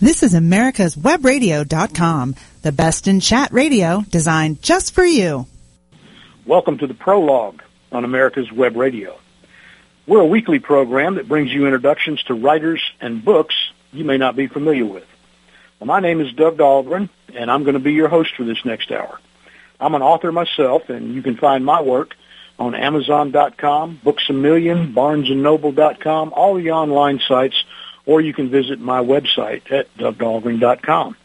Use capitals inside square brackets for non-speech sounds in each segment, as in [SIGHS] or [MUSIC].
This is America's Webradio.com, the best in chat radio designed just for you. Welcome to the Prologue on America's Web Radio. We're a weekly program that brings you introductions to writers and books you may not be familiar with. Well, my name is Doug Dahlgren, and I'm going to be your host for this next hour. I'm an author myself, and you can find my work on Amazon.com, Books A Million, BarnesandNoble.com, all the online sites, or you can visit my website at DougDahlgren.com.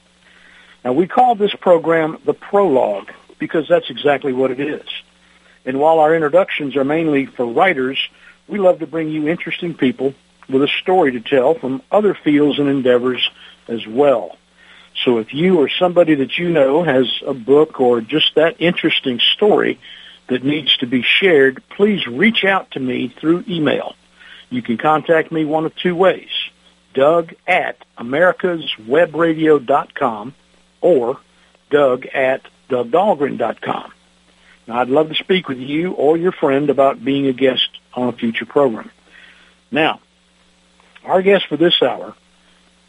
Now, we call this program the Prologue because that's exactly what it is. And while our introductions are mainly for writers, we love to bring you interesting people with a story to tell from other fields and endeavors as well. So if you or somebody that you know has a book or just that interesting story that needs to be shared, please reach out to me through email. You can contact me one of two ways. Doug at americaswebradio.com or Doug at DougDahlgren.com. Now, I'd love to speak with you or your friend about being a guest on a future program. Now, our guest for this hour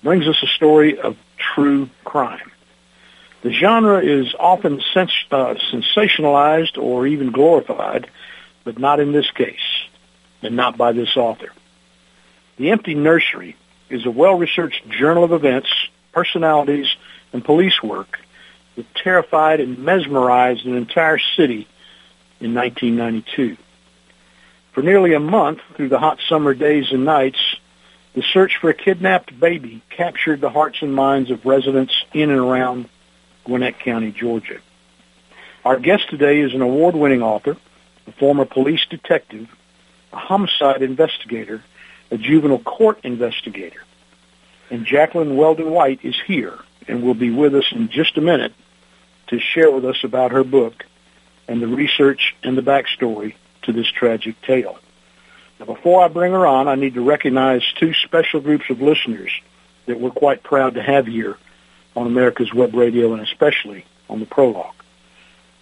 brings us a story of true crime. The genre is often sens- uh, sensationalized or even glorified, but not in this case, and not by this author. The Empty Nursery is a well-researched journal of events, personalities, and police work that terrified and mesmerized an entire city in 1992. For nearly a month, through the hot summer days and nights, the search for a kidnapped baby captured the hearts and minds of residents in and around Gwinnett County, Georgia. Our guest today is an award-winning author, a former police detective, a homicide investigator, a juvenile court investigator. And Jacqueline Weldon White is here and will be with us in just a minute to share with us about her book and the research and the backstory to this tragic tale. Now, before I bring her on, I need to recognize two special groups of listeners that we're quite proud to have here on America's Web Radio and especially on the Prologue.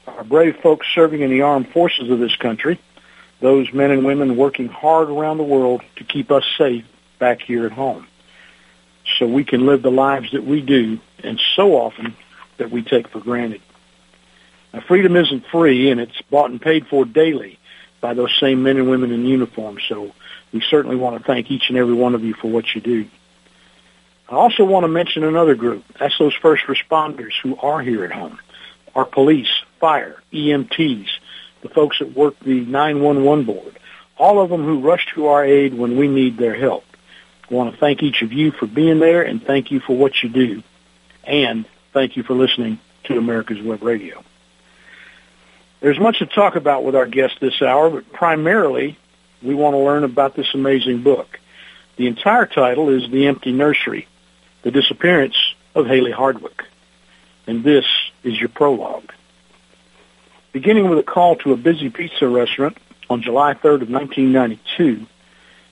Our brave folks serving in the armed forces of this country, those men and women working hard around the world to keep us safe back here at home so we can live the lives that we do and so often that we take for granted. Now, freedom isn't free, and it's bought and paid for daily by those same men and women in uniform. So we certainly want to thank each and every one of you for what you do. I also want to mention another group. That's those first responders who are here at home. Our police, fire, EMTs, the folks that work the 911 board, all of them who rush to our aid when we need their help. I want to thank each of you for being there and thank you for what you do. And thank you for listening to America's Web Radio. There's much to talk about with our guest this hour, but primarily we want to learn about this amazing book. The entire title is The Empty Nursery, The Disappearance of Haley Hardwick. And this is your prologue. Beginning with a call to a busy pizza restaurant on July 3rd of 1992,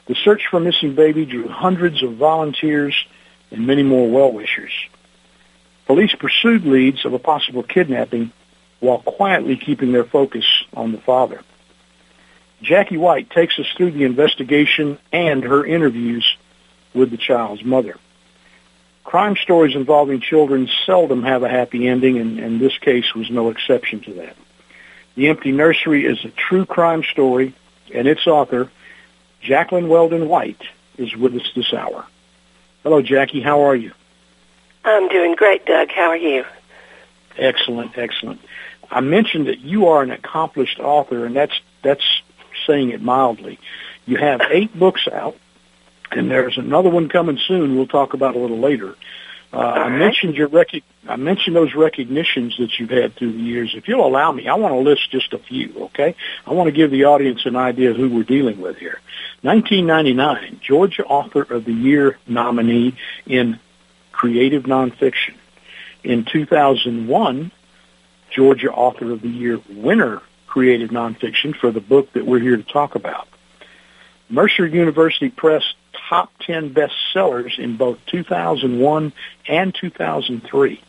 the search for missing baby drew hundreds of volunteers and many more well-wishers. Police pursued leads of a possible kidnapping while quietly keeping their focus on the father. Jackie White takes us through the investigation and her interviews with the child's mother. Crime stories involving children seldom have a happy ending, and, and this case was no exception to that. The Empty Nursery is a true crime story, and its author, Jacqueline Weldon White, is with us this hour. Hello, Jackie. How are you? I'm doing great, Doug. How are you? Excellent, excellent. I mentioned that you are an accomplished author, and that's that's saying it mildly. You have eight books out, and there's another one coming soon. We'll talk about a little later. Uh, I mentioned your rec- I mentioned those recognitions that you've had through the years. If you'll allow me, I want to list just a few. Okay, I want to give the audience an idea of who we're dealing with here. 1999, Georgia Author of the Year nominee in creative nonfiction. In 2001, Georgia Author of the Year winner creative nonfiction for the book that we're here to talk about. Mercer University Press top 10 bestsellers in both 2001 and 2003.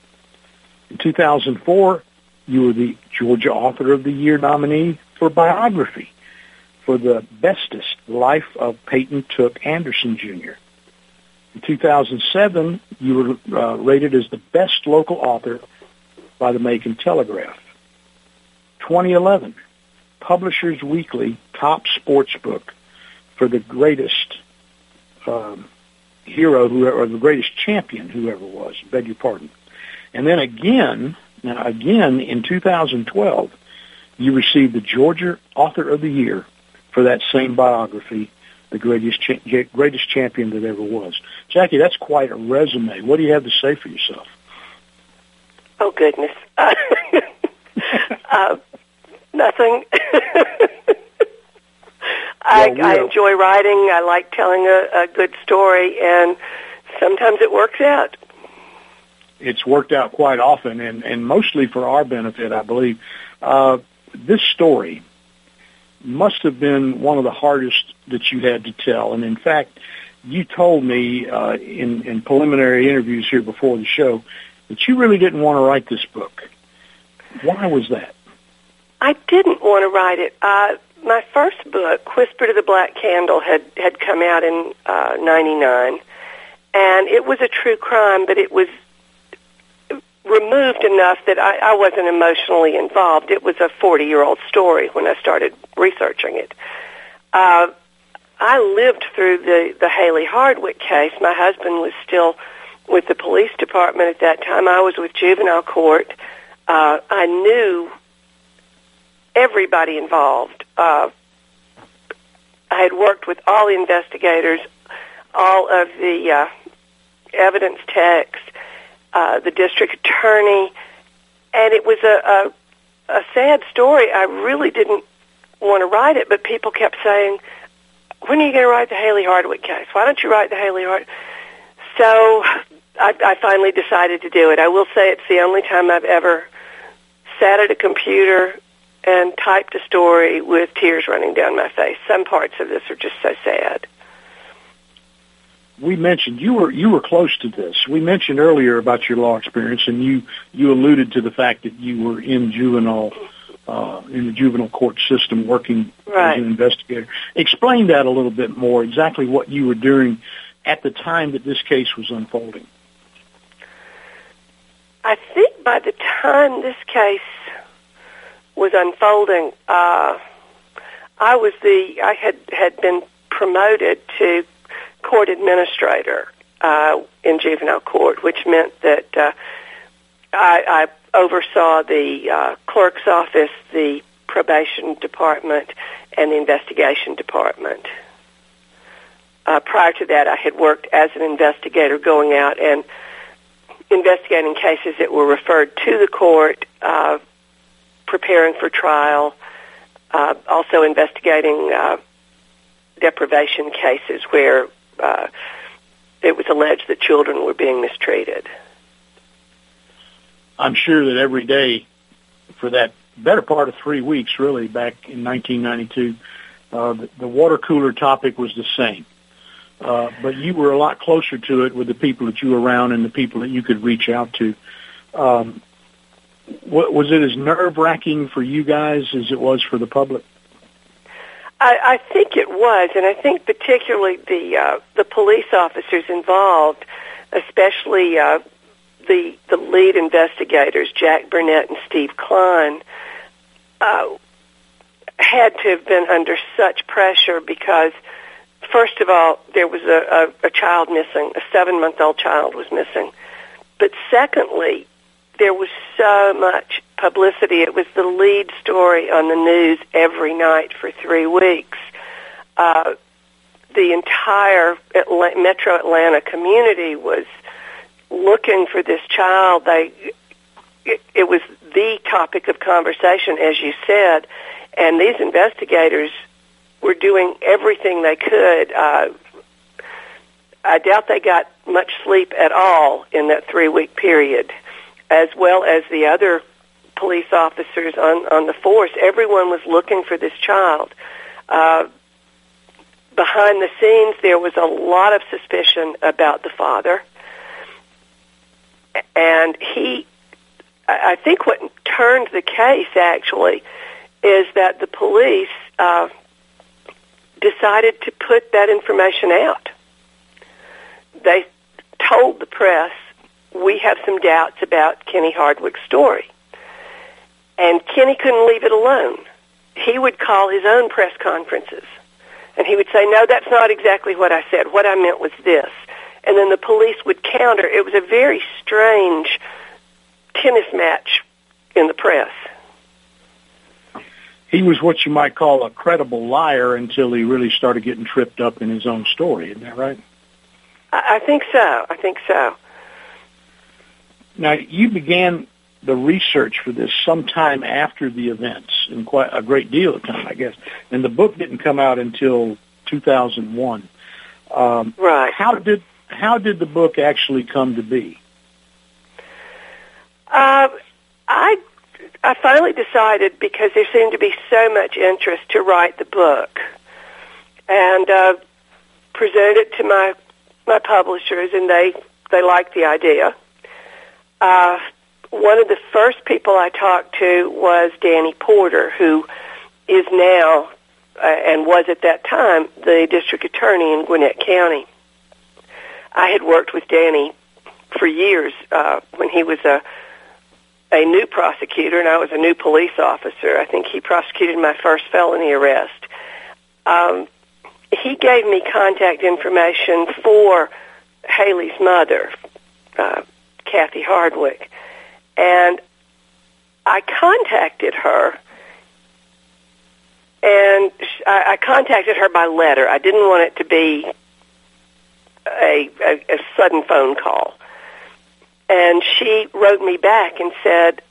In 2004, you were the Georgia Author of the Year nominee for biography for the bestest life of Peyton Took Anderson Jr. In 2007, you were uh, rated as the best local author by the Macon Telegraph. 2011, Publishers Weekly top sports book for the greatest um, hero, whoever, or the greatest champion, whoever was. Beg your pardon. And then again, now again in 2012, you received the Georgia Author of the Year for that same biography, the greatest cha- greatest champion that ever was. Jackie, that's quite a resume. What do you have to say for yourself? Oh goodness, uh, [LAUGHS] uh, nothing. [LAUGHS] I, well, I enjoy writing. I like telling a, a good story, and sometimes it works out. It's worked out quite often, and, and mostly for our benefit, I believe. Uh, this story must have been one of the hardest that you had to tell. And in fact, you told me uh, in, in preliminary interviews here before the show that you really didn't want to write this book. Why was that? I didn't want to write it. Uh, my first book, Whisper to the Black Candle, had had come out in uh, '99, and it was a true crime, but it was removed enough that I, I wasn't emotionally involved. It was a 40 year old story when I started researching it. Uh, I lived through the, the Haley Hardwick case. My husband was still with the police department at that time. I was with juvenile court. Uh, I knew everybody involved. Uh, I had worked with all the investigators, all of the uh, evidence techs, uh, the district attorney, and it was a, a a sad story. I really didn't want to write it, but people kept saying, "When are you going to write the Haley Hardwick case? Why don't you write the Haley Hard?" So I, I finally decided to do it. I will say it's the only time I've ever sat at a computer and typed a story with tears running down my face. Some parts of this are just so sad we mentioned you were you were close to this. We mentioned earlier about your law experience, and you you alluded to the fact that you were in juvenile uh, in the juvenile court system working right. as an investigator. Explain that a little bit more. Exactly what you were doing at the time that this case was unfolding. I think by the time this case was unfolding, uh, I was the I had had been promoted to court administrator uh, in juvenile court, which meant that uh, I, I oversaw the uh, clerk's office, the probation department, and the investigation department. Uh, prior to that, I had worked as an investigator going out and investigating cases that were referred to the court, uh, preparing for trial, uh, also investigating uh, deprivation cases where uh, it was alleged that children were being mistreated. I'm sure that every day for that better part of three weeks, really, back in 1992, uh, the, the water cooler topic was the same. Uh, but you were a lot closer to it with the people that you were around and the people that you could reach out to. Um, was it as nerve wracking for you guys as it was for the public? I, I think it was, and I think particularly the uh, the police officers involved, especially uh, the the lead investigators, Jack Burnett and Steve Klein, uh, had to have been under such pressure because, first of all, there was a, a, a child missing, a seven month old child was missing, but secondly, there was so much publicity. It was the lead story on the news every night for three weeks. Uh, the entire Atla- Metro Atlanta community was looking for this child. They, it, it was the topic of conversation, as you said, and these investigators were doing everything they could. Uh, I doubt they got much sleep at all in that three week period as well as the other police officers on, on the force. Everyone was looking for this child. Uh, behind the scenes, there was a lot of suspicion about the father. And he, I think what turned the case actually is that the police uh, decided to put that information out. they told the press, we have some doubts about Kenny Hardwick's story. And Kenny couldn't leave it alone. He would call his own press conferences. And he would say, no, that's not exactly what I said. What I meant was this. And then the police would counter. It was a very strange tennis match in the press. He was what you might call a credible liar until he really started getting tripped up in his own story. Isn't that right? I think so. I think so. Now, you began the research for this sometime after the events, and quite a great deal of time, I guess. And the book didn't come out until 2001. Um, right. How did how did the book actually come to be? Uh, I I finally decided because there seemed to be so much interest to write the book, and uh, presented it to my my publishers, and they they liked the idea. Uh, one of the first people I talked to was Danny Porter, who is now uh, and was at that time the district attorney in Gwinnett County. I had worked with Danny for years uh, when he was a a new prosecutor and I was a new police officer. I think he prosecuted my first felony arrest. Um, he gave me contact information for Haley's mother, uh, Kathy Hardwick, and I contacted her, and I, contacted her by letter. I didn't want it to be a, a, a sudden phone call. And she wrote me back and said,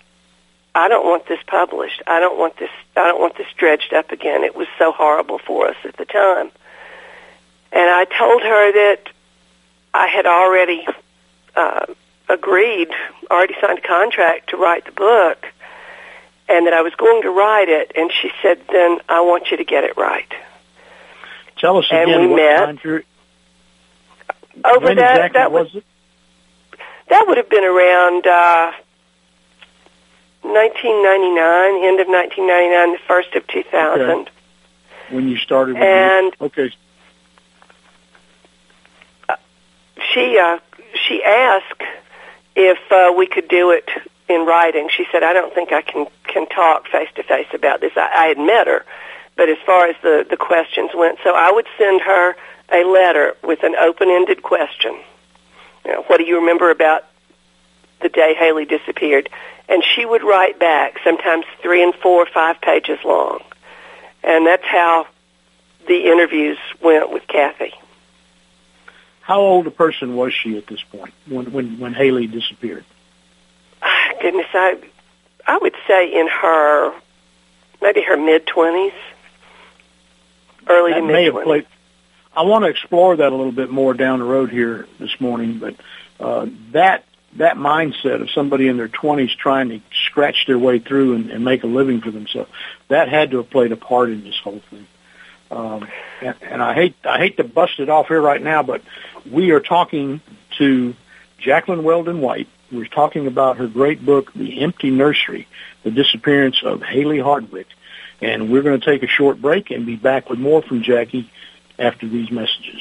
I don't want this published. I don't want this I don't want this dredged up again. It was so horrible for us at the time. And I told her that I had already uh, agreed, already signed a contract to write the book, and that I was going to write it. And she said, "Then I want you to get it right." Tell us and again we what met time over when that. exactly that was it? That would have been around uh, 1999, end of 1999, the first of 2000. Okay. When you started with And- the, okay, She uh, she asked if uh, we could do it in writing. She said, "I don't think I can can talk face to face about this." I, I had met her, but as far as the the questions went, so I would send her a letter with an open ended question. You know, what do you remember about the day Haley disappeared? And she would write back, sometimes three and four or five pages long. And that's how the interviews went with Kathy. How old a person was she at this point when when when Haley disappeared? Ah, Goodness, I I would say in her maybe her mid twenties, early that to mid twenties. I want to explore that a little bit more down the road here this morning, but uh, that that mindset of somebody in their twenties trying to scratch their way through and, and make a living for themselves that had to have played a part in this whole thing. Um, and, and I hate I hate to bust it off here right now, but we are talking to Jacqueline Weldon White. We're talking about her great book, The Empty Nursery: The Disappearance of Haley Hardwick. And we're going to take a short break and be back with more from Jackie after these messages.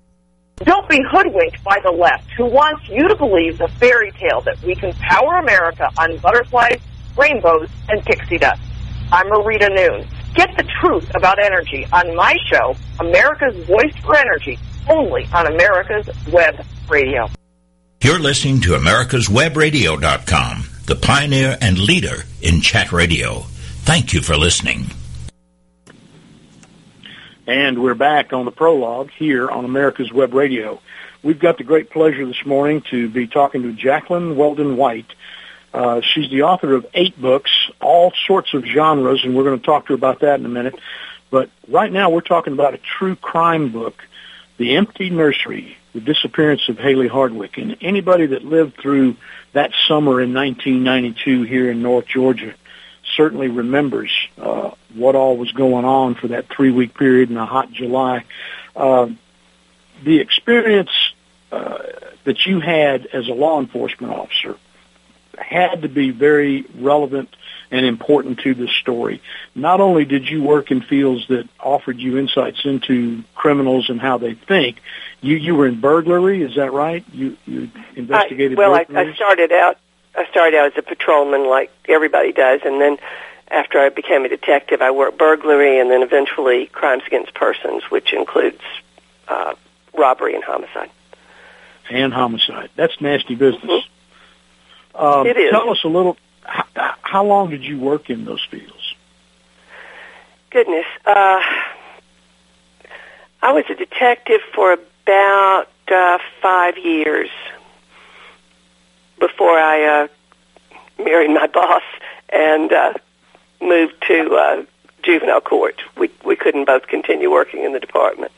Don't be hoodwinked by the left who wants you to believe the fairy tale that we can power America on butterflies, rainbows, and pixie dust. I'm Marita Noon. Get the truth about energy on my show, America's Voice for Energy, only on America's Web Radio. You're listening to americaswebradio.com, the pioneer and leader in chat radio. Thank you for listening. And we're back on the prologue here on America's Web Radio. We've got the great pleasure this morning to be talking to Jacqueline Weldon White. Uh, she's the author of eight books, all sorts of genres, and we're going to talk to her about that in a minute. But right now we're talking about a true crime book, The Empty Nursery, The Disappearance of Haley Hardwick. And anybody that lived through that summer in 1992 here in North Georgia certainly remembers uh, what all was going on for that three-week period in a hot July. Uh, the experience uh, that you had as a law enforcement officer had to be very relevant and important to this story. Not only did you work in fields that offered you insights into criminals and how they think, you you were in burglary. Is that right? You you investigated. I, well, I, I started out. I started out as a patrolman, like everybody does, and then after I became a detective, I worked burglary, and then eventually crimes against persons, which includes uh, robbery and homicide. And homicide. That's nasty business. Mm-hmm. Um, it is. Tell us a little. How, how, long did you work in those fields? Goodness, uh, I was a detective for about uh, five years before I uh, married my boss and uh, moved to uh, juvenile court. We we couldn't both continue working in the department.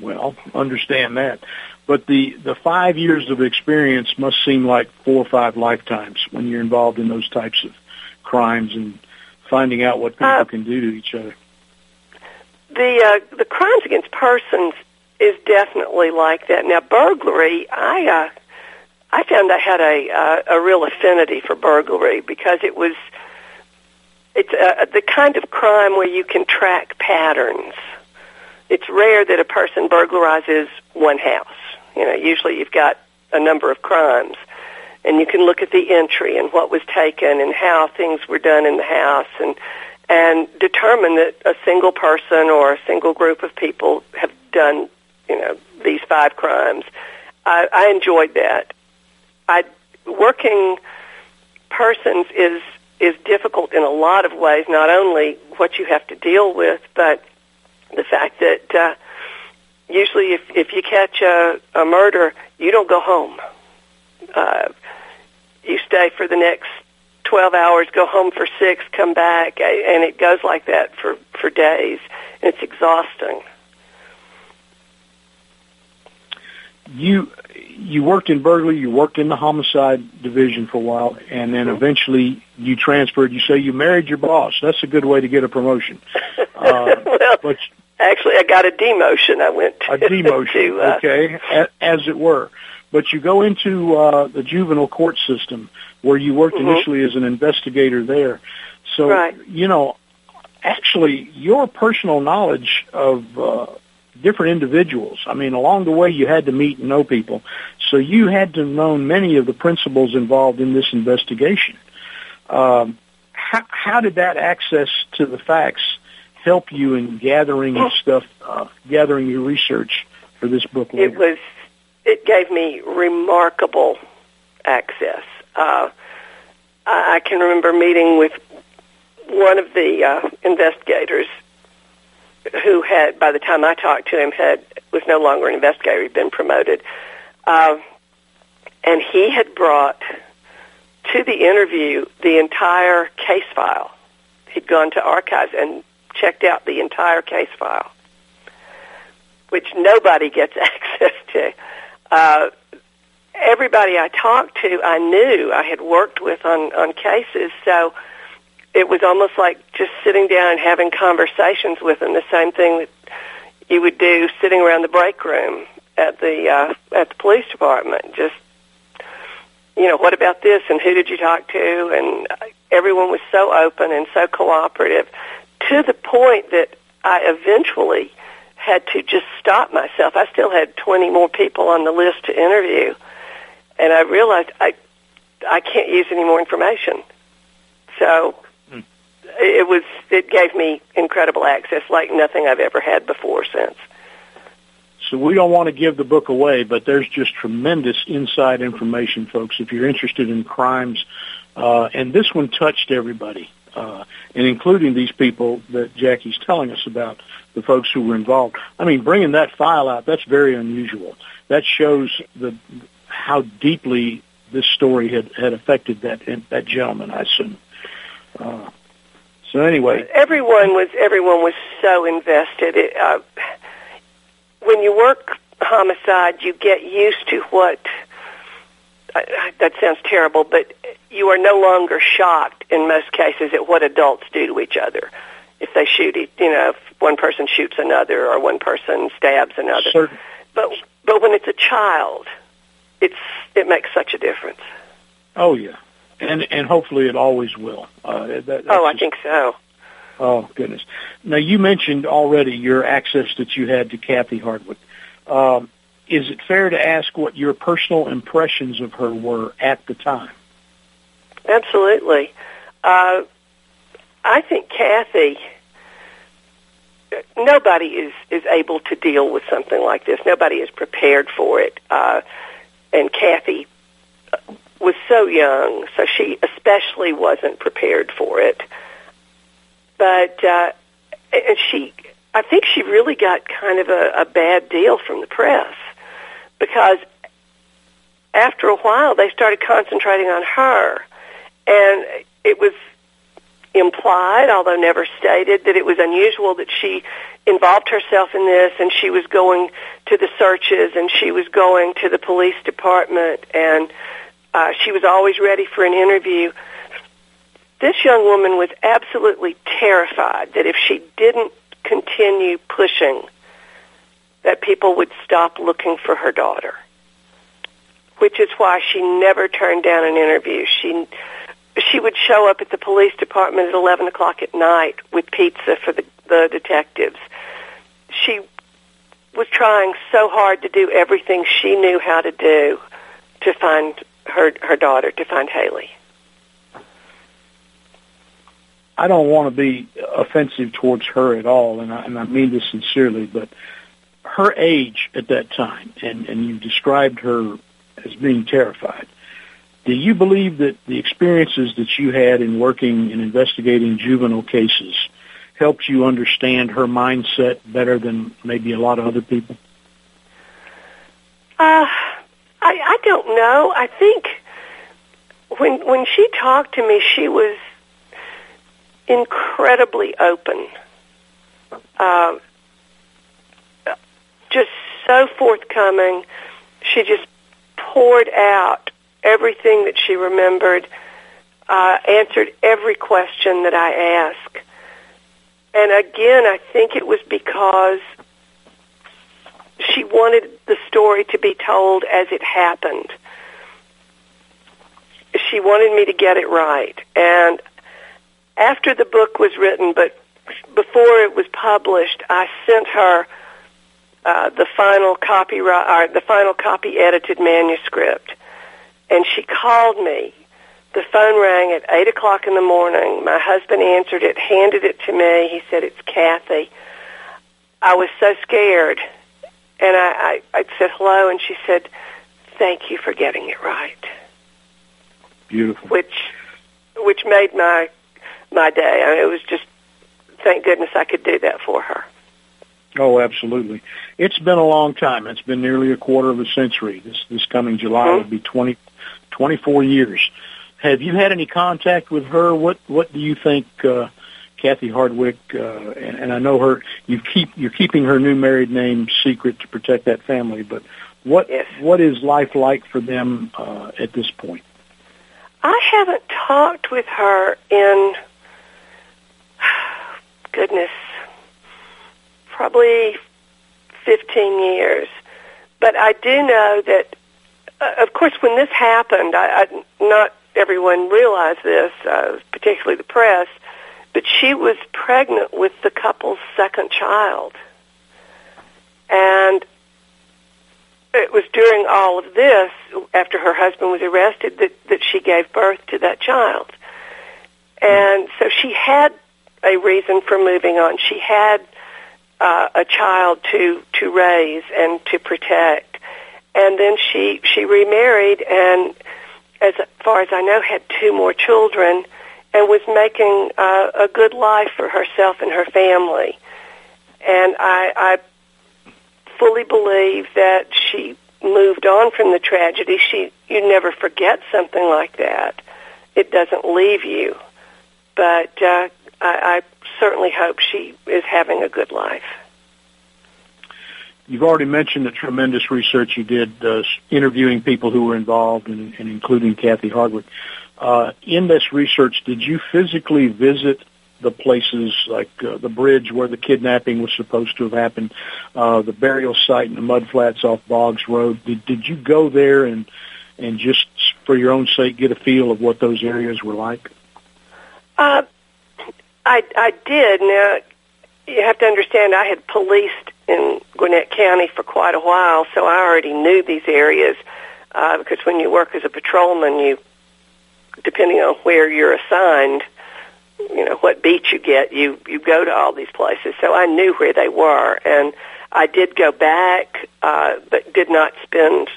Well, understand that. But the, the five years of experience must seem like four or five lifetimes when you're involved in those types of crimes and finding out what people uh, can do to each other. The uh, the crimes against persons is definitely like that. Now, burglary, I uh, I found I had a uh, a real affinity for burglary because it was it's uh, the kind of crime where you can track patterns. It's rare that a person burglarizes one house. You know, usually you've got a number of crimes, and you can look at the entry and what was taken and how things were done in the house, and and determine that a single person or a single group of people have done, you know, these five crimes. I, I enjoyed that. I working persons is is difficult in a lot of ways. Not only what you have to deal with, but the fact that uh, usually if if you catch a, a murder, you don't go home. Uh, you stay for the next 12 hours, go home for six, come back, and it goes like that for, for days. It's exhausting. You you worked in burglary, you worked in the homicide division for a while, and then eventually you transferred. You say you married your boss. That's a good way to get a promotion. [LAUGHS] Uh, well, but Actually, I got a demotion. I went to, a demotion, [LAUGHS] to, uh, okay, as it were. But you go into uh, the juvenile court system where you worked mm-hmm. initially as an investigator there. So, right. you know, actually, your personal knowledge of uh, different individuals. I mean, along the way, you had to meet and know people, so you had to known many of the principals involved in this investigation. Um, how, how did that access to the facts help you in gathering your stuff, uh, gathering your research for this book? Later? It was. It gave me remarkable access. Uh, I, I can remember meeting with one of the uh, investigators who had, by the time I talked to him, had was no longer an investigator; he'd been promoted, uh, and he had brought to the interview the entire case file. He'd gone to archives and checked out the entire case file, which nobody gets [LAUGHS] access to. Uh, everybody I talked to, I knew I had worked with on on cases, so it was almost like just sitting down and having conversations with them. The same thing that you would do sitting around the break room at the uh, at the police department, just you know, what about this and who did you talk to? And everyone was so open and so cooperative to the point that I eventually had to just stop myself. I still had 20 more people on the list to interview. And I realized I, I can't use any more information. So. It was, it gave me incredible access like nothing I've ever had before since. So we don't want to give the book away, but there's just tremendous inside information, folks. If you're interested in crimes, uh, and this one touched everybody, uh, and including these people that Jackie's telling us about, the folks who were involved. I mean, bringing that file out, that's very unusual. That shows the how deeply this story had, had affected that that gentleman, I assume. Uh, so anyway, everyone was everyone was so invested. It, uh, when you work homicide, you get used to what. that sounds terrible, but you are no longer shocked in most cases at what adults do to each other. If they shoot, you know, if one person shoots another or one person stabs another. Certain. But but when it's a child, it's it makes such a difference. Oh yeah, and and hopefully it always will. Uh, that, oh, I just, think so. Oh goodness! Now you mentioned already your access that you had to Kathy Hardwick. Um, is it fair to ask what your personal impressions of her were at the time? Absolutely. Uh, I think Kathy. Nobody is is able to deal with something like this. Nobody is prepared for it. Uh, and Kathy was so young, so she especially wasn't prepared for it. But uh, and she, I think she really got kind of a, a bad deal from the press because after a while they started concentrating on her, and it was implied, although never stated, that it was unusual that she involved herself in this and she was going to the searches and she was going to the police department and uh, she was always ready for an interview. This young woman was absolutely terrified that if she didn't continue pushing, that people would stop looking for her daughter. Which is why she never turned down an interview. She she would show up at the police department at eleven o'clock at night with pizza for the, the detectives. She was trying so hard to do everything she knew how to do to find her her daughter, to find Haley. I don't want to be offensive towards her at all, and I, and I mean this sincerely, but her age at that time, and, and you described her as being terrified. Do you believe that the experiences that you had in working and investigating juvenile cases helped you understand her mindset better than maybe a lot of other people? Uh, I, I don't know. I think when when she talked to me, she was incredibly open. Uh, just so forthcoming. She just poured out everything that she remembered, uh, answered every question that I asked. And again, I think it was because she wanted the story to be told as it happened. She wanted me to get it right. And after the book was written, but before it was published, I sent her uh, the final copyright, or the final copy edited manuscript, and she called me. The phone rang at eight o'clock in the morning. My husband answered it, handed it to me. He said, "It's Kathy." I was so scared, and I, I, I said hello, and she said, "Thank you for getting it right." Beautiful. Which, which made my my day. I mean, it was just thank goodness I could do that for her. Oh, absolutely. It's been a long time. It's been nearly a quarter of a century. This this coming July mm-hmm. will be twenty twenty four years. Have you had any contact with her? What what do you think, uh, Kathy Hardwick? Uh, and, and I know her. You keep you're keeping her new married name secret to protect that family. But what yes. what is life like for them uh, at this point? I haven't talked with her in [SIGHS] goodness, probably 15 years. But I do know that uh, of course, when this happened, I, I, not everyone realized this, uh, particularly the press, but she was pregnant with the couple's second child. And it was during all of this, after her husband was arrested, that, that she gave birth to that child. And so she had a reason for moving on. She had uh, a child to to raise and to protect, and then she she remarried and, as far as I know, had two more children, and was making uh, a good life for herself and her family. And I, I fully believe that she moved on from the tragedy. She you never forget something like that. It doesn't leave you. But uh, I, I certainly hope she is having a good life. You've already mentioned the tremendous research you did uh, interviewing people who were involved and, and including Kathy Hardwick. In this research, did you physically visit the places like uh, the bridge where the kidnapping was supposed to have happened, uh, the burial site in the mudflats off Boggs Road? Did, did you go there and and just for your own sake get a feel of what those areas were like? Uh, I I did. Now you have to understand, I had policed in Gwinnett County for quite a while, so I already knew these areas. Uh, because when you work as a patrolman, you, depending on where you're assigned, you know what beat you get, you you go to all these places. So I knew where they were, and I did go back, uh, but did not spend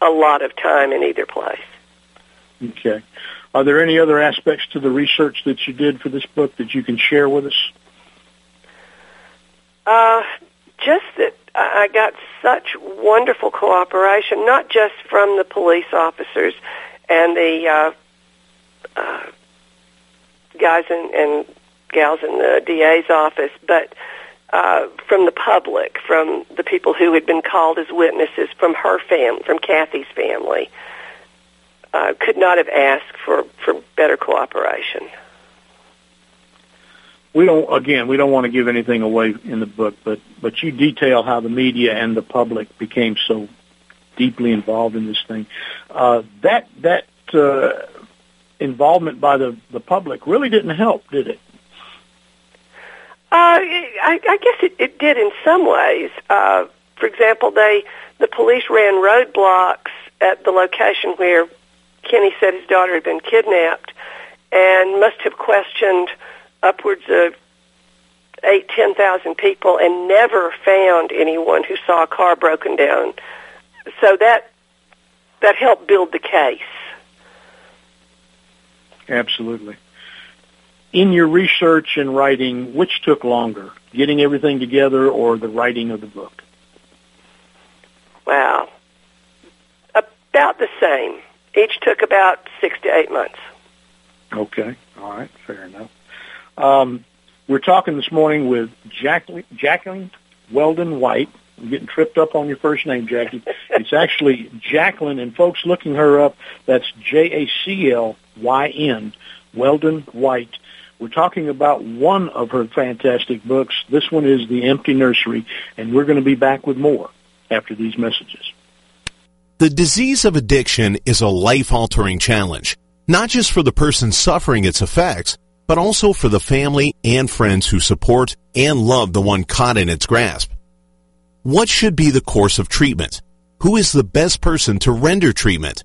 a lot of time in either place. Okay. Are there any other aspects to the research that you did for this book that you can share with us? Uh, just that I got such wonderful cooperation, not just from the police officers and the uh, uh, guys and, and gals in the DA's office, but uh, from the public, from the people who had been called as witnesses, from her family, from Kathy's family. Uh, could not have asked for, for better cooperation we don't again we don't want to give anything away in the book but but you detail how the media and the public became so deeply involved in this thing uh, that that uh, involvement by the the public really didn't help did it uh, I, I guess it, it did in some ways. Uh, for example, they the police ran roadblocks at the location where Kenny said his daughter had been kidnapped, and must have questioned upwards of eight, ten thousand people and never found anyone who saw a car broken down. So that that helped build the case. Absolutely. In your research and writing, which took longer, getting everything together or the writing of the book? Well, about the same. Each took about six to eight months. Okay. All right. Fair enough. Um, we're talking this morning with Jacqueline, Jacqueline Weldon White. I'm getting tripped up on your first name, Jackie. [LAUGHS] it's actually Jaclyn, and folks looking her up, that's J-A-C-L-Y-N, Weldon White. We're talking about one of her fantastic books. This one is The Empty Nursery, and we're going to be back with more after these messages. The disease of addiction is a life-altering challenge, not just for the person suffering its effects, but also for the family and friends who support and love the one caught in its grasp. What should be the course of treatment? Who is the best person to render treatment?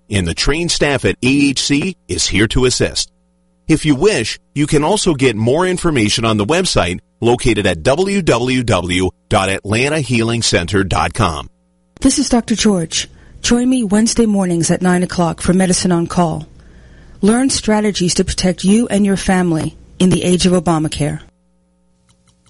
and the trained staff at AHC is here to assist. If you wish, you can also get more information on the website located at www.atlantahealingcenter.com. This is Dr. George. Join me Wednesday mornings at 9 o'clock for Medicine on Call. Learn strategies to protect you and your family in the age of Obamacare.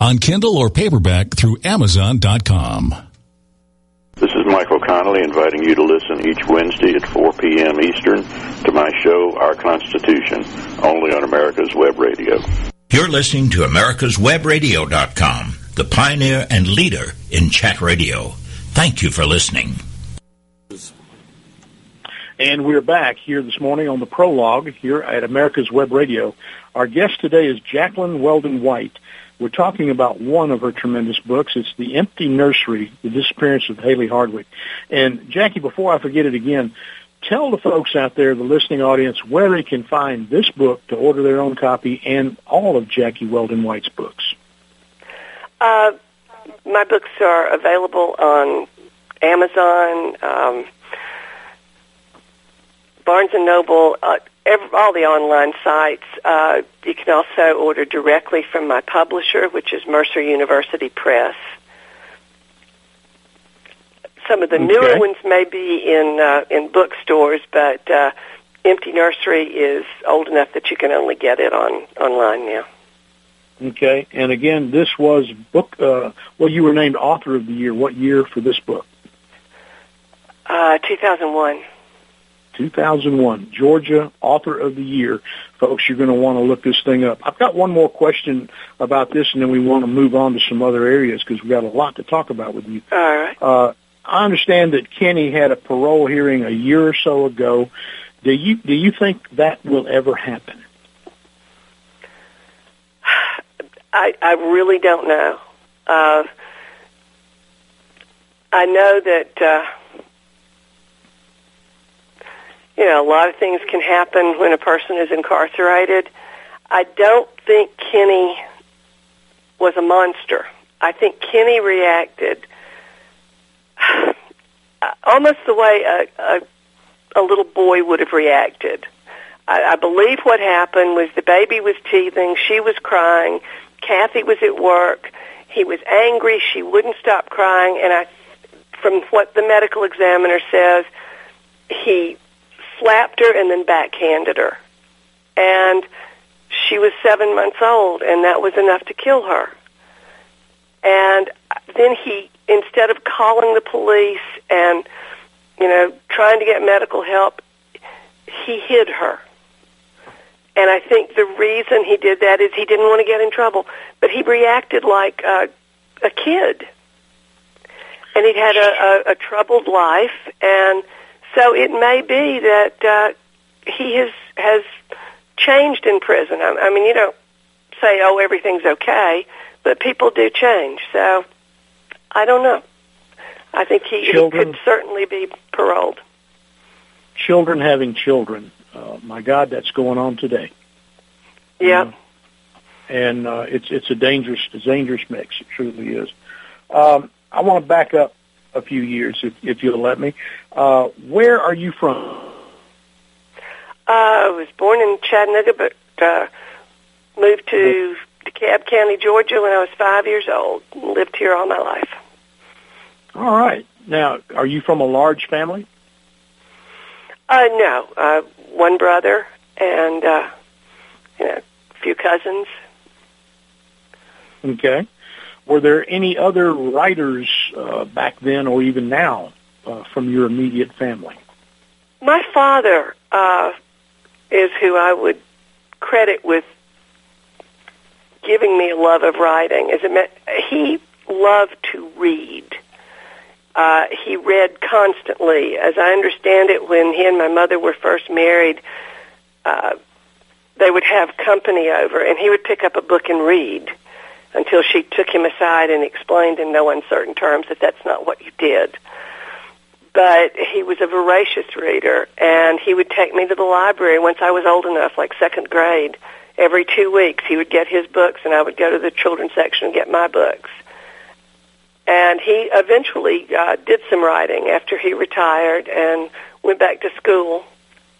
on Kindle or paperback through Amazon.com. This is Michael Connolly inviting you to listen each Wednesday at 4 p.m. Eastern to my show, Our Constitution, only on America's Web Radio. You're listening to America's americaswebradio.com, the pioneer and leader in chat radio. Thank you for listening. And we're back here this morning on the prologue here at America's Web Radio. Our guest today is Jaclyn Weldon White. We're talking about one of her tremendous books. It's The Empty Nursery, The Disappearance of Haley Hardwick. And Jackie, before I forget it again, tell the folks out there, the listening audience, where they can find this book to order their own copy and all of Jackie Weldon White's books. Uh, my books are available on Amazon, um, Barnes and Noble, uh, every, all the online sites. Uh, you can also order directly from my publisher, which is Mercer University Press. Some of the Okay. newer ones may be in uh, in bookstores, but uh, Empty Nursery is old enough that you can only get it on online now. Okay. And again, this was book, uh, well, you were named author of the year. What year for this book? Uh, 2001. 2001, Georgia Author of the Year. Folks, you're going to want to look this thing up. I've got one more question about this, and then we want to move on to some other areas because we've got a lot to talk about with you. All right. Uh, I understand that Kenny had a parole hearing a year or so ago. Do you do you think that will ever happen? I, I really don't know. Uh, I know that uh, you know a lot of things can happen when a person is incarcerated. I don't think Kenny was a monster. I think Kenny reacted [SIGHS] almost the way a, a, a little boy would have reacted. I, I believe what happened was the baby was teething, she was crying, Kathy was at work, he was angry, she wouldn't stop crying, and I, from what the medical examiner says, he slapped her and then backhanded her. And she was seven months old, and that was enough to kill her. And then he, instead of calling the police and, you know, trying to get medical help, he hid her. And I think the reason he did that is he didn't want to get in trouble, but he reacted like a, a kid. And he'd had a, a, a troubled life, and so it may be that uh, he has has changed in prison. I, I mean, you don't say, "Oh, everything's okay," but people do change. So I don't know. I think he, he could certainly be paroled. Children having children. Uh, my God, that's going on today. Yeah. and uh, it's it's a dangerous a dangerous mix. It truly is. Um, I want to back up a few years, if if you'll let me. Uh, where are you from? Uh, I was born in Chattanooga, but uh, moved to DeKalb County, Georgia, when I was five years old. and Lived here all my life. All right. Now, are you from a large family? Uh, no, uh, one brother and uh, you know, a few cousins. Okay. Were there any other writers uh, back then, or even now, uh, from your immediate family? My father uh, is who I would credit with giving me a love of writing. As a ma- he loved to read. Uh, he read constantly. As I understand it, when he and my mother were first married, uh, they would have company over, and he would pick up a book and read until she took him aside and explained in no uncertain terms that that's not what you did. But he was a voracious reader, and he would take me to the library once I was old enough, like second grade. Every two weeks, he would get his books, and I would go to the children's section and get my books. and he eventually uh, did some writing after he retired and went back to school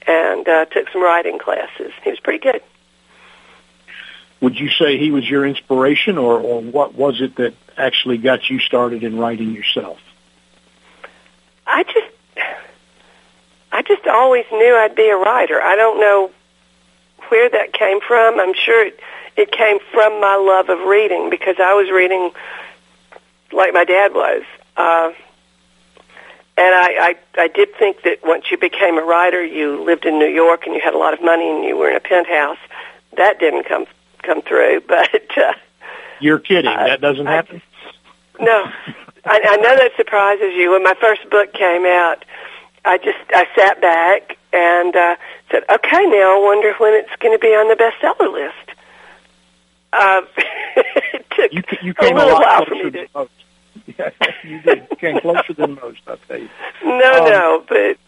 and uh, took some writing classes. He was pretty good. Would you say he was your inspiration, or, or what was it that actually got you started in writing yourself? I just, I just always knew I'd be a writer. I don't know where that came from. I'm sure it, it came from my love of reading because I was reading like my dad was. Uh, and I, I, I did think that once you became a writer, you lived in New York and you had a lot of money and you were in a penthouse. That didn't come come through, [LAUGHS] but uh, you're kidding. Uh, that doesn't I, happen. No, I, I know that surprises you. When my first book came out, I just I sat back and uh, said, "Okay, now I wonder when it's going to be on the bestseller list." Uh, [LAUGHS] it took you, you came a little a while for me to. Most. [LAUGHS] Yeah, you did. You came closer than most, I'll tell you. No, um, no, but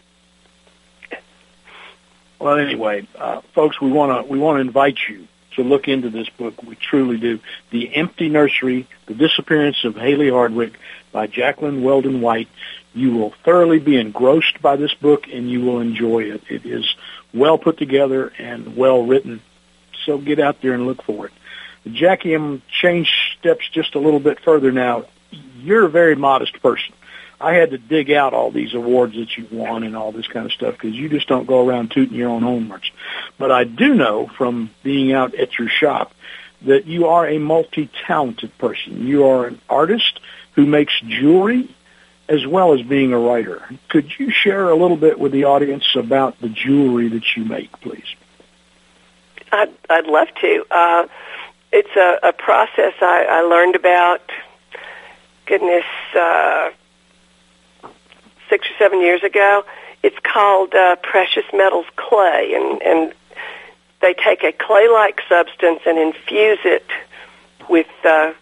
well, anyway, uh, folks, we want to we want to invite you to look into this book. We truly do. The Empty Nursery: The Disappearance of Haley Hardwick by Jaclyn Weldon White. You will thoroughly be engrossed by this book, and you will enjoy it. It is well put together and well written. So get out there and look for it. Jackie, I'm change steps just a little bit further now. You're a very modest person. I had to dig out all these awards that you've won and all this kind of stuff because you just don't go around tooting your own horns. But I do know from being out at your shop that you are a multi-talented person. You are an artist who makes jewelry as well as being a writer. Could you share a little bit with the audience about the jewelry that you make, please? I'd, I'd love to. Uh, it's a, a process I, I learned about, goodness, uh, six or seven years ago. It's called uh, precious metals clay, and, and they take a clay-like substance and infuse it with uh,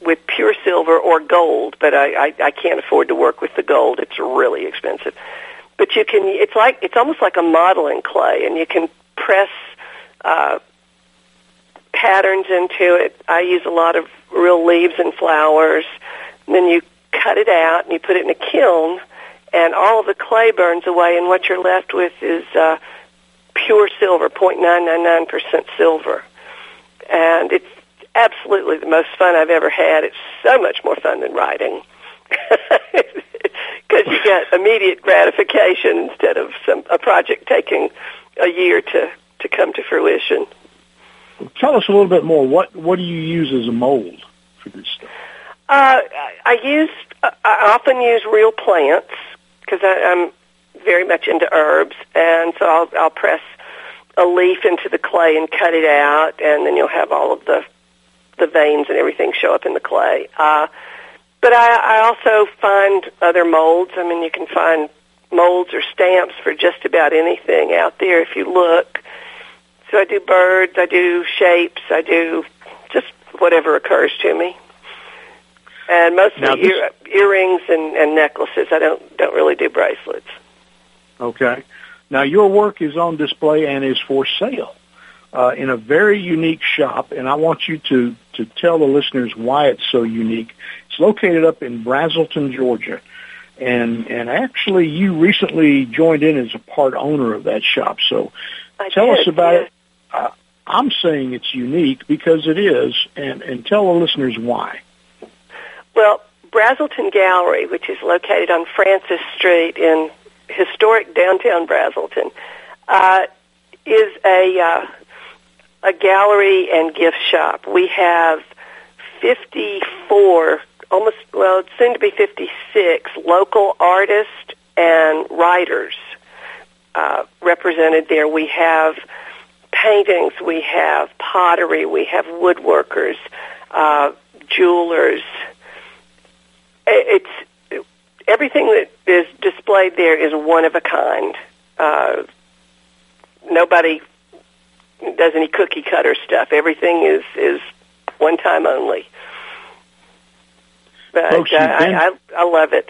with pure silver or gold. But I, I, I can't afford to work with the gold; it's really expensive. But you can. It's like it's almost like a modeling clay, and you can press uh, patterns into it. I use a lot of real leaves and flowers. And then you cut it out and you put it in a kiln and all the clay burns away, and what you're left with is uh, pure silver, 0.999% silver. And it's absolutely the most fun I've ever had. It's so much more fun than writing. [LAUGHS] Because you get immediate gratification instead of some a project taking a year to, to come to fruition. Tell us a little bit more. What what do you use as a mold for this stuff? Uh, I use I often use real plants because I'm very much into herbs, and so I'll, I'll press a leaf into the clay and cut it out, and then you'll have all of the the veins and everything show up in the clay. Uh, but I, I also find other molds. I mean, you can find molds or stamps for just about anything out there if you look. So I do birds, I do shapes, I do just whatever occurs to me and mostly Now this- ear, earrings and, and necklaces. I don't don't really do bracelets. Okay. Now your work is on display and is for sale uh, in a very unique shop, and I want you to to tell the listeners why it's so unique. It's located up in Braselton, Georgia, and and actually you recently joined in as a part owner of that shop. So I tell did, us about yes. it. Uh, I'm saying it's unique because it is, and and tell the listeners why. Well, Braselton Gallery, which is located on Francis Street in historic downtown Braselton, uh, is a uh, a gallery and gift shop. We have 54, almost well, it's soon to be 56 local artists and writers uh, represented there. We have paintings, we have pottery, we have woodworkers, uh, jewelers. It- It's everything that is displayed there is one of a kind. Uh, nobody does any cookie cutter stuff. Everything is is one time only. But Folks, uh, been- I, I I love it.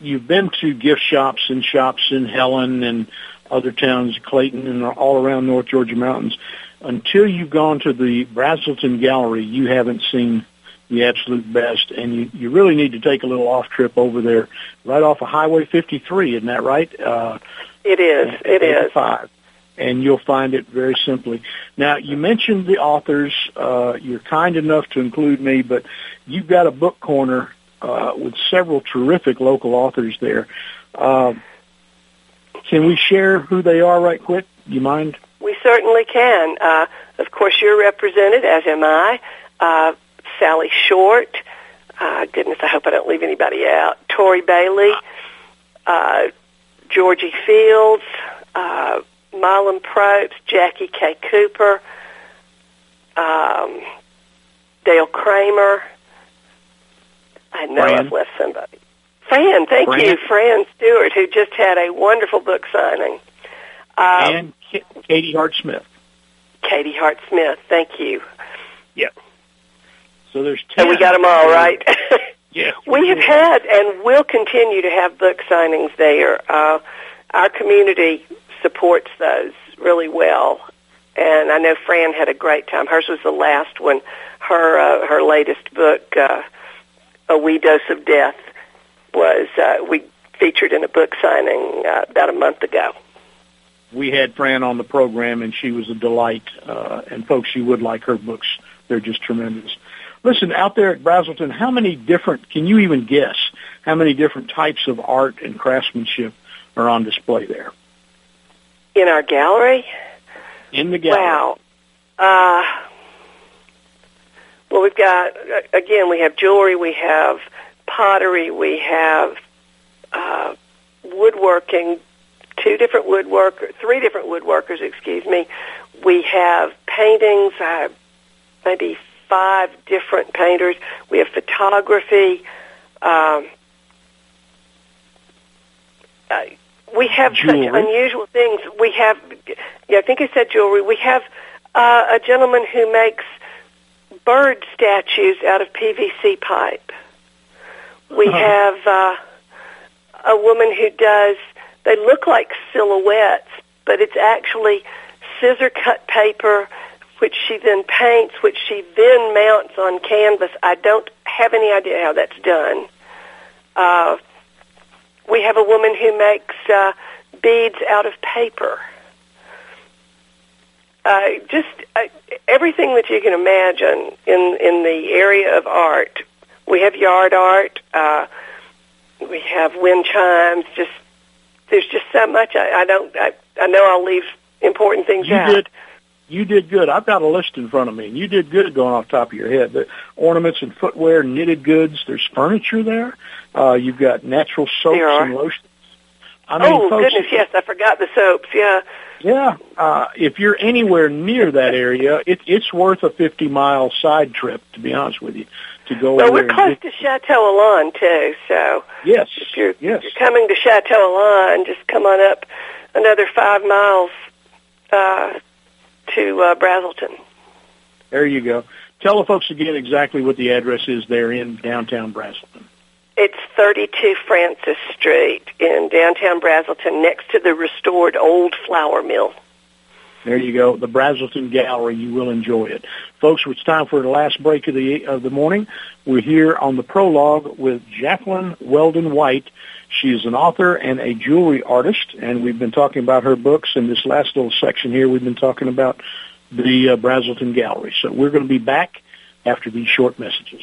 you've been to gift shops and shops in Helen and other towns, Clayton, and all around North Georgia mountains. Until you've gone to the Braselton Gallery, you haven't seen the absolute best. And you, you really need to take a little off trip over there, right off of Highway 53. Isn't that right? Uh, it is. It is. Five. And you'll find it very simply. Now, you mentioned the authors. Uh, you're kind enough to include me, but you've got a book corner uh, with several terrific local authors there. Uh, can we share who they are right quick? Do you mind? We certainly can. Uh, of course, you're represented, as am I. Uh, Sally Short. Uh, goodness, I hope I don't leave anybody out. Tori Bailey, uh, Georgie Fields, uh, Milam Propst, Jackie K. Cooper, um, Dale Cramer. I know Fran. I've left somebody. Fran, thank Fran. you, Fran Stewart, who just had a wonderful book signing. Um, and Katie Hart Smith. Katie Hart Smith, thank you. Yep. So there's ten. And we got them all right. [LAUGHS] Yeah. [LAUGHS] we have had and will continue to have book signings there. Uh, our community supports those really well, and I know Fran had a great time. Hers was the last one. Her uh, her latest book, uh, A Wee Dose of Death, was uh, we featured in a book signing uh, about a month ago. we had Fran on the program, and she was a delight. Uh, and folks, you would like her books; they're just tremendous. Listen, out there at Braselton, how many different? Can you even guess how many different types of art and craftsmanship are on display there In our gallery, in the gallery? Wow. Uh, well, we've got, uh, again, we have jewelry, we have pottery, we have uh, woodworking, two different woodworkers, three different woodworkers, excuse me. We have paintings, uh, maybe five different painters. We have photography. Um, uh, we have Jewelry. such unusual things. We have, yeah, I think I said jewelry. We have uh, a gentleman who makes bird statues out of PVC pipe. We Uh-huh. have uh, a woman who does. They look like silhouettes, but it's actually scissor cut paper, which she then paints, which she then mounts on canvas. I don't have any idea how that's done. Uh, we have a woman who makes uh, beads out of paper. Uh, just uh, everything that you can imagine in in the area of art. We have yard art. Uh, we have wind chimes. Just there's just so much. I, I don't. I, I know I'll leave important things You out. did. You did good. I've got a list in front of me, and you did good going off the top of your head. The ornaments and footwear, knitted goods. There's furniture there. Uh, you've got natural soaps and lotions. I mean, oh folks, goodness, yes, I forgot the soaps. Yeah, Yeah, uh, if you're anywhere near that area, it, it's worth a 50 mile side trip. To be honest with you, to go well, we're close to Chateau Elan too, so yes, if you're, yes. you're coming to Chateau Elan, just come on up another five miles uh, to uh, Braselton. There you go. Tell the folks again exactly what the address is there in downtown Braselton. It's 32 Francis Street in downtown Braselton, next to the restored old flour mill. There you go. The Braselton Gallery. You will enjoy it, folks. It's time for the last break of the of the morning. We're here on the prologue with Jaclyn Weldon White. She is an author and a jewelry artist, and we've been talking about her books. In this last little section here, we've been talking about the uh, Brazelton Gallery. So we're going to be back after these short messages.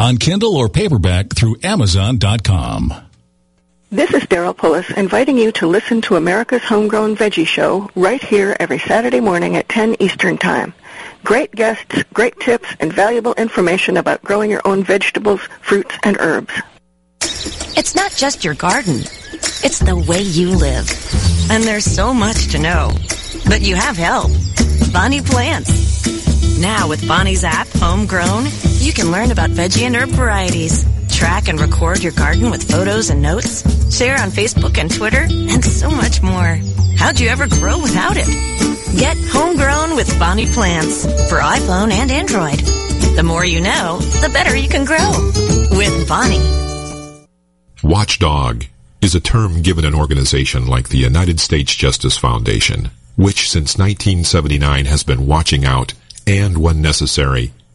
on Kindle or paperback through Amazon.com. This is Daryl Pullis inviting you to listen to America's Homegrown Veggie Show right here every Saturday morning at 10 Eastern Time. Great guests, great tips, and valuable information about growing your own vegetables, fruits, and herbs. It's not just your garden. It's the way you live. And there's so much to know. But you have help. Bonnie Plants. Now with Bonnie's app, Homegrown, you can learn about veggie and herb varieties, track and record your garden with photos and notes, share on Facebook and Twitter, and so much more. How'd you ever grow without it? Get homegrown with Bonnie Plants for iPhone and Android. The more you know, the better you can grow with Bonnie. Watchdog is a term given an organization like the United States Justice Foundation, which since 1979 has been watching out and, when necessary,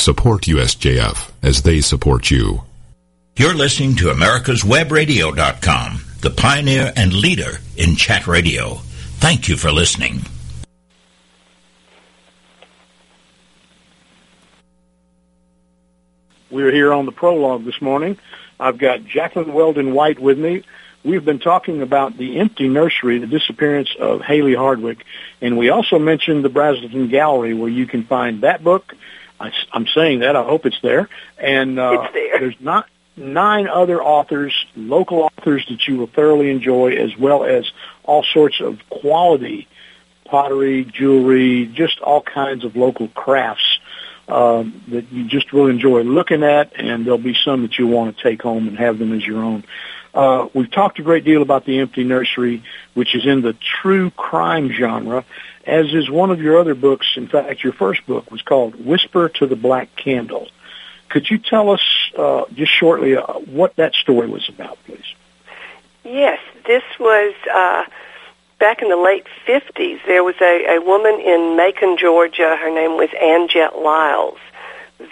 Support USJF as they support you. You're listening to America'sWebRadio.com, the pioneer and leader in chat radio. Thank you for listening. We're here on the prologue this morning. I've got Jaclyn Weldon White with me. We've been talking about the empty nursery, the disappearance of Haley Hardwick, and we also mentioned the Braselton Gallery where you can find that book. I, am saying that. I hope it's there. And uh, it's there. there's not nine other authors, local authors that you will thoroughly enjoy, as well as all sorts of quality pottery, jewelry, just all kinds of local crafts um, that you just will enjoy looking at, and there'll be some that you'll want to take home and have them as your own. Uh, we've talked a great deal about the Empty Nursery, which is in the true crime genre, as is one of your other books. In fact, your first book was called Whisper to the Black Candle. Could you tell us uh, just shortly uh, what that story was about, please? Yes, this was uh, back in the late 50s. There was a, a woman in Macon, Georgia. Her name was Anjette Lyles.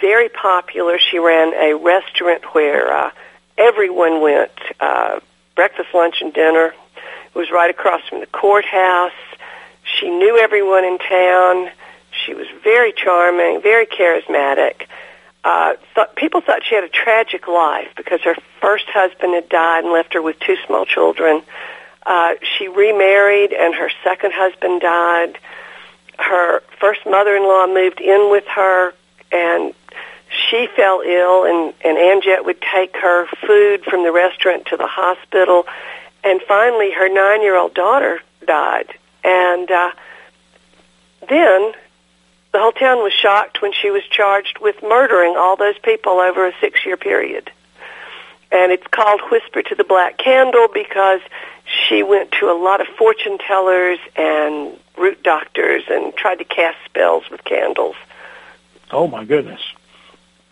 Very popular. She ran a restaurant where uh, everyone went, uh, breakfast, lunch, and dinner. It was right across from the courthouse. She knew everyone in town. She was very charming, very charismatic. Uh, thought, people thought she had a tragic life because her first husband had died and left her with two small children. Uh, she remarried and her second husband died. Her first mother-in-law moved in with her and she fell ill and, and Anjette would take her food from the restaurant to the hospital. And finally her nine-year-old daughter died. And, uh, then the whole town was shocked when she was charged with murdering all those people over a six-year period. And it's called Whisper to the Black Candle because she went to a lot of fortune tellers and root doctors and tried to cast spells with candles. Oh my goodness.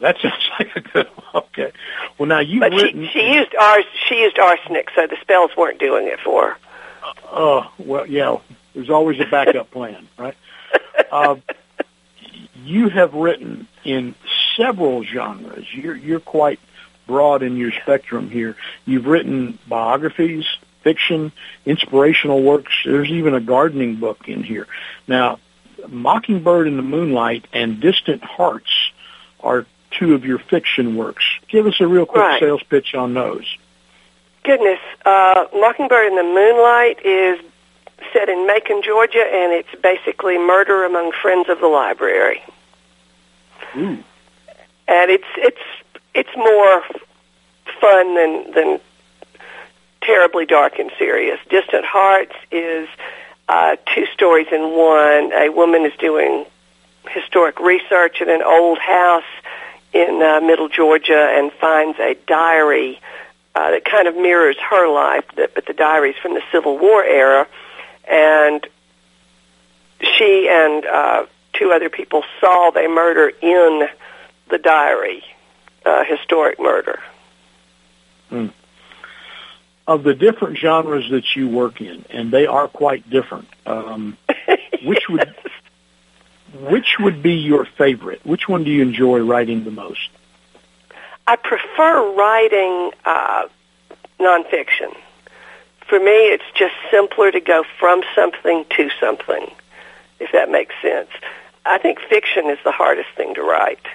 That [LAUGHS] sounds like a good one. Okay. Well, now you but written. She, she used ars. She used arsenic, so the spells weren't doing it for her. Oh uh, well, yeah. There's always a backup plan, right? Uh, you have written in several genres. You're you're quite broad in your spectrum here. You've written biographies, fiction, inspirational works. There's even a gardening book in here. Now, Mockingbird in the Moonlight and Distant Hearts are two of your fiction works. Give us a real quick right. sales pitch on those. Goodness, uh, Mockingbird in the Moonlight is set in Macon, Georgia, and it's basically murder among friends of the library. Ooh. And it's it's it's more fun than than terribly dark and serious. Distant Hearts is uh, two stories in one. A woman is doing historic research in an old house in uh, Middle Georgia and finds a diary uh, that kind of mirrors her life, but the diary's from the Civil War era, and she and uh, two other people saw a murder in the diary, uh, historic murder. Hmm of the different genres that you work in, and they are quite different. Um, [LAUGHS] which would which would be your favorite? Which one do you enjoy writing the most? I prefer writing uh, nonfiction. For me, it's just simpler to go from something to something, if that makes sense. I think fiction is the hardest thing to write.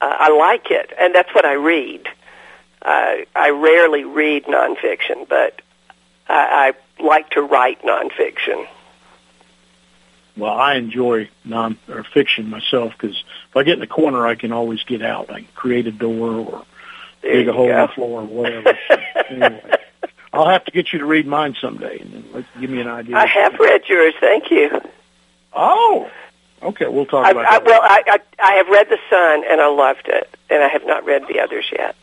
Uh, I like it, and that's what I read. I, I rarely read nonfiction, but I, I like to write nonfiction. Well, I enjoy non or fiction myself because if I get in the corner, I can always get out. I can create a door or There dig a hole in the floor or whatever. [LAUGHS] anyway, I'll have to get you to read mine someday, and then give me an idea. I have read yours. Thank you. Oh, okay. We'll talk I, about I, that. well, I, I I have read The Sun and I loved it, and I have not read the others yet.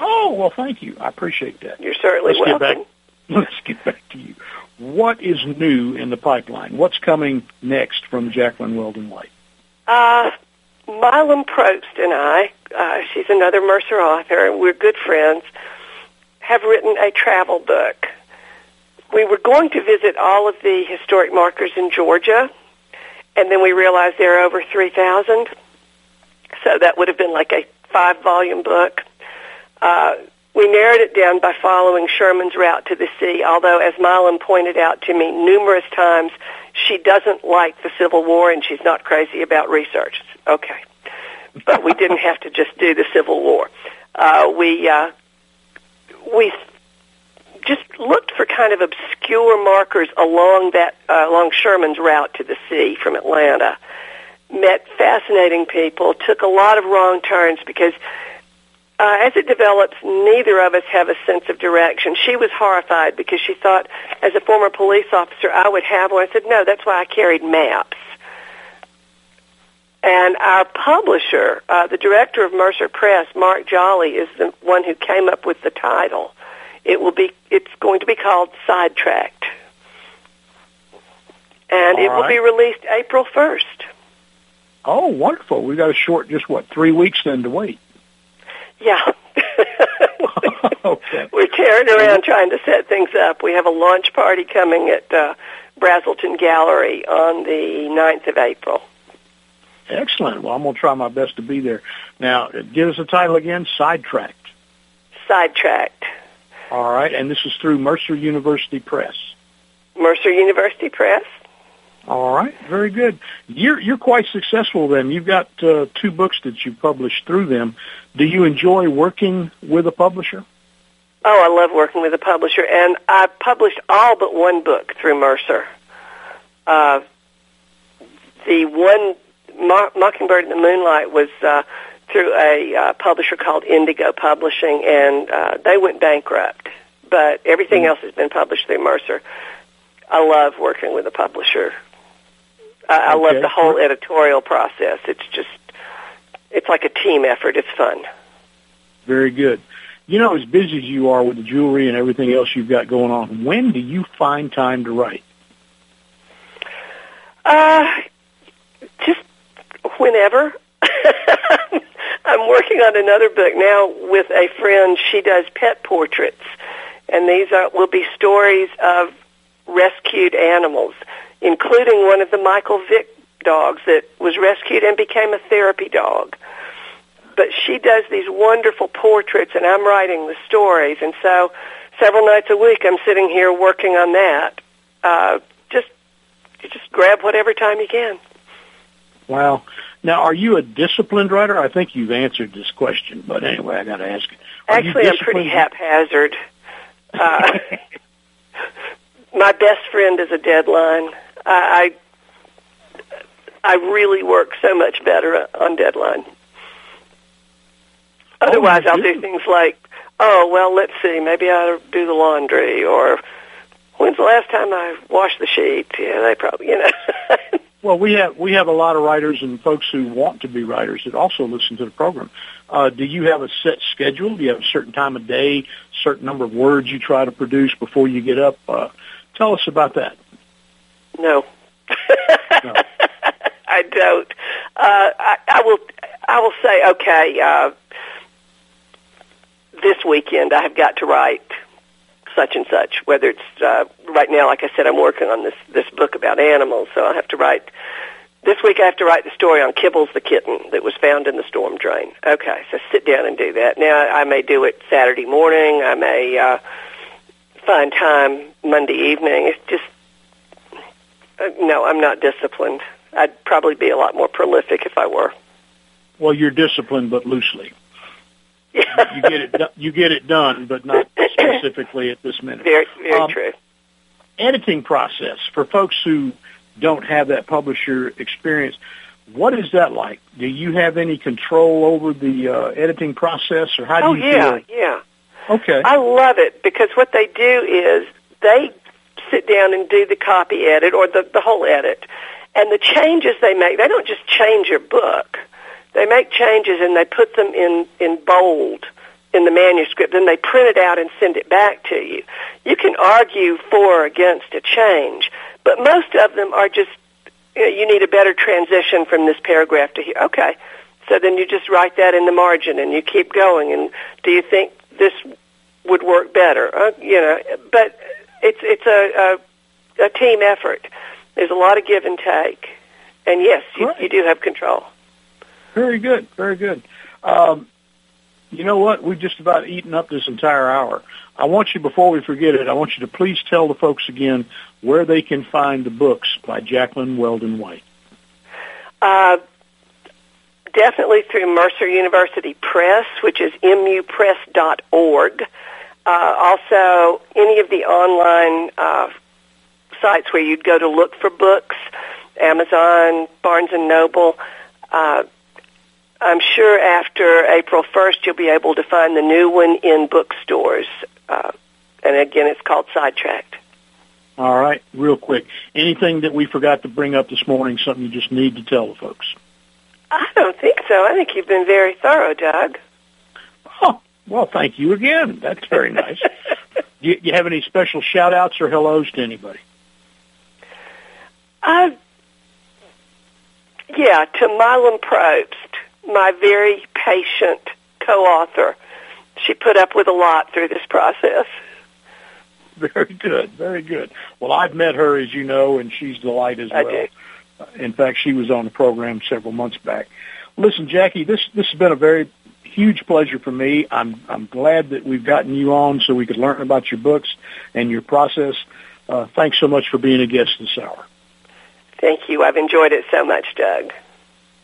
Oh, well, thank you. I appreciate that. You're certainly Let's get welcome. back. [LAUGHS] Let's get back to you. What is new in the pipeline? What's coming next from Jaclyn Weldon White? Uh, Milam Propst and I, uh, she's another Mercer author, and we're good friends, have written a travel book. We were going to visit all of the historic markers in Georgia, and then we realized there are over 3,000. So that would have been like a five volume book. Uh, we narrowed it down by following Sherman's route to the sea, although, as Milam pointed out to me numerous times, she doesn't like the Civil War and she's not crazy about research. Okay. But we didn't have to just do the Civil War. Uh, we, uh, we just looked for kind of obscure markers along that, uh, along Sherman's route to the sea from Atlanta. Met fascinating people, took a lot of wrong turns because uh, as it develops, neither of us have a sense of direction. She was horrified because she thought, as a former police officer, I would have one. I said, no, that's why I carried maps. And our publisher, uh, the director of Mercer Press, Marc Jolley, is the one who came up with the title. It will be, it's going to be called Sidetracked. And All it will right. be released April 1st. Oh, wonderful. We got a short, just what, three weeks then to wait. Yeah. [LAUGHS] [LAUGHS] okay. We're tearing around trying to set things up. We have a launch party coming at uh, Braselton Gallery on the 9th of April. Excellent. Well, I'm going to try my best to be there. Now, give us the title again, Sidetracked. Sidetracked. All right, and this is through Mercer University Press. Mercer University Press. All right, very good. You're you're quite successful then. You've got uh, two books that you published through them. Do you enjoy working with a publisher? Oh, I love working with a publisher, and I published all but one book through Mercer. Uh, the one, Mo- Mockingbird in the Moonlight, was uh, through a uh, publisher called Indigo Publishing, and uh, they went bankrupt. But everything else has been published through Mercer. I love working with a publisher. I, I love the whole editorial process. It's just, it's like a team effort. It's fun. Very good. You know, as busy as you are with the jewelry and everything else you've got going on, when do you find time to write? Uh, just whenever. [LAUGHS] I'm working on another book now with a friend. She does pet portraits, and these are will be stories of rescued animals, including one of the Michael Vick dogs that was rescued and became a therapy dog. But she does these wonderful portraits, and I'm writing the stories, and so several nights a week I'm sitting here working on that. Uh, just just grab whatever time you can. Wow. Now, are you a disciplined writer? I think you've answered this question, but anyway, I got to ask. Are Actually, I'm pretty haphazard. [LAUGHS] Uh, my best friend is a deadline. I, I I really work so much better on deadline. Otherwise, you I'll do? things like, oh well, let's see, maybe I ought to do the laundry, or when's the last time I washed the sheet? Yeah, they probably, you know. [LAUGHS] Well, we have we have a lot of writers and folks who want to be writers that also listen to the program. Uh, do you have a set schedule? Do you have a certain time of day, certain number of words you try to produce before you get up? Uh, tell us about that. No. [LAUGHS] I don't. Uh, I, I will. I will say, okay. Uh, this weekend, I have got to write such and such. Whether it's uh, right now, like I said, I'm working on this this book about animals, so I have to write. This week, I have to write the story on Kibbles the kitten that was found in the storm drain. Okay, so sit down and do that. Now, I may do it Saturday morning. I may uh, find time Monday evening. It's just uh, no, I'm not disciplined. I'd probably be a lot more prolific if I were. Well, you're disciplined, but loosely. You get it you get it done, but not specifically at this minute. Very, very Um, true. editing process for folks who don't have that publisher experience. What is that like? Do you have any control over the uh, editing process, or how do oh you yeah, feel? yeah. Okay. I love it because what they do is they sit down and do the copy edit or the, the whole edit. And the changes they make, they don't just change your book. They make changes and they put them in, in bold in the manuscript. Then they print it out and send it back to you. You can argue for or against a change, but most of them are just, you, know, you need a better transition from this paragraph to here. Okay. So then you just write that in the margin and you keep going. And do you think this would work better? Uh, you know, but it's it's a, a a team effort. There's a lot of give and take, and yes, you, you do have control. Very good, very good. Um, you know what? We've just about eaten up this entire hour. I want you, before we forget it, I want you to please tell the folks again where they can find the books by Jaclyn Weldon White. Uh, definitely through Mercer University Press, which is mupress.org. Uh, also, any of the online uh, sites where you'd go to look for books, Amazon, Barnes and Noble. Uh, I'm sure after April 1st you'll be able to find the new one in bookstores. Uh, and again, it's called Sidetracked. All right, real quick. Anything that we forgot to bring up this morning, something you just need to tell the folks? I don't think so. I think you've been very thorough, Doug. Oh, well, thank you again. That's very nice. [LAUGHS] do you, you have any special shout outs or hellos to anybody? Uh, yeah, to Milam Propst, my very patient co-author. She put up with a lot through this process. [LAUGHS] Very good, very good. Well, I've met her, as you know, and she's the light as I well. do. Uh, In fact, she was on the program several months back. Listen, Jackie, this this has been a very huge pleasure for me. I'm I'm glad that we've gotten you on so we could learn about your books and your process. Uh, thanks so much for being a guest this hour. Thank you. I've enjoyed it so much, Doug.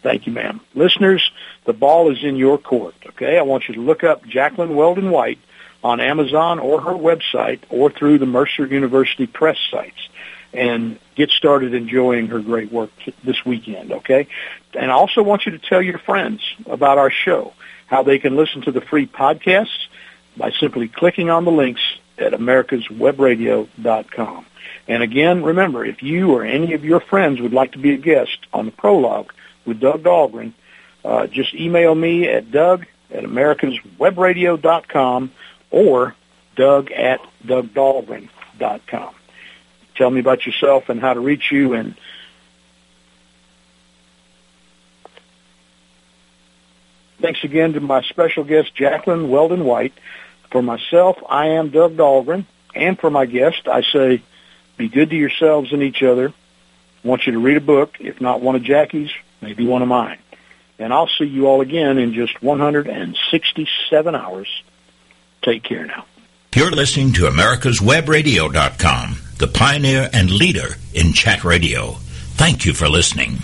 Thank you, ma'am. Listeners, the ball is in your court, okay? I want you to look up Jaclyn Weldon White on Amazon or her website or through the Mercer University Press sites and get started enjoying her great work this weekend, okay? And I also want you to tell your friends about our show, how they can listen to the free podcasts by simply clicking on the links at americaswebradio.com. And again, remember, if you or any of your friends would like to be a guest on the prologue with Doug Dahlgren, uh, just email me at doug at americaswebradio.com or doug at dougdahlgren.com. Tell me about yourself and how to reach you and Thanks again to my special guest, Jaclyn Weldon White. For myself, I am Doug Dahlgren. And for my guest, I say, be good to yourselves and each other. I want you to read a book, if not one of Jackie's, maybe one of mine. And I'll see you all again in just 167 hours. Take care now. You're listening to America'sWebRadio.com, the pioneer and leader in chat radio. Thank you for listening.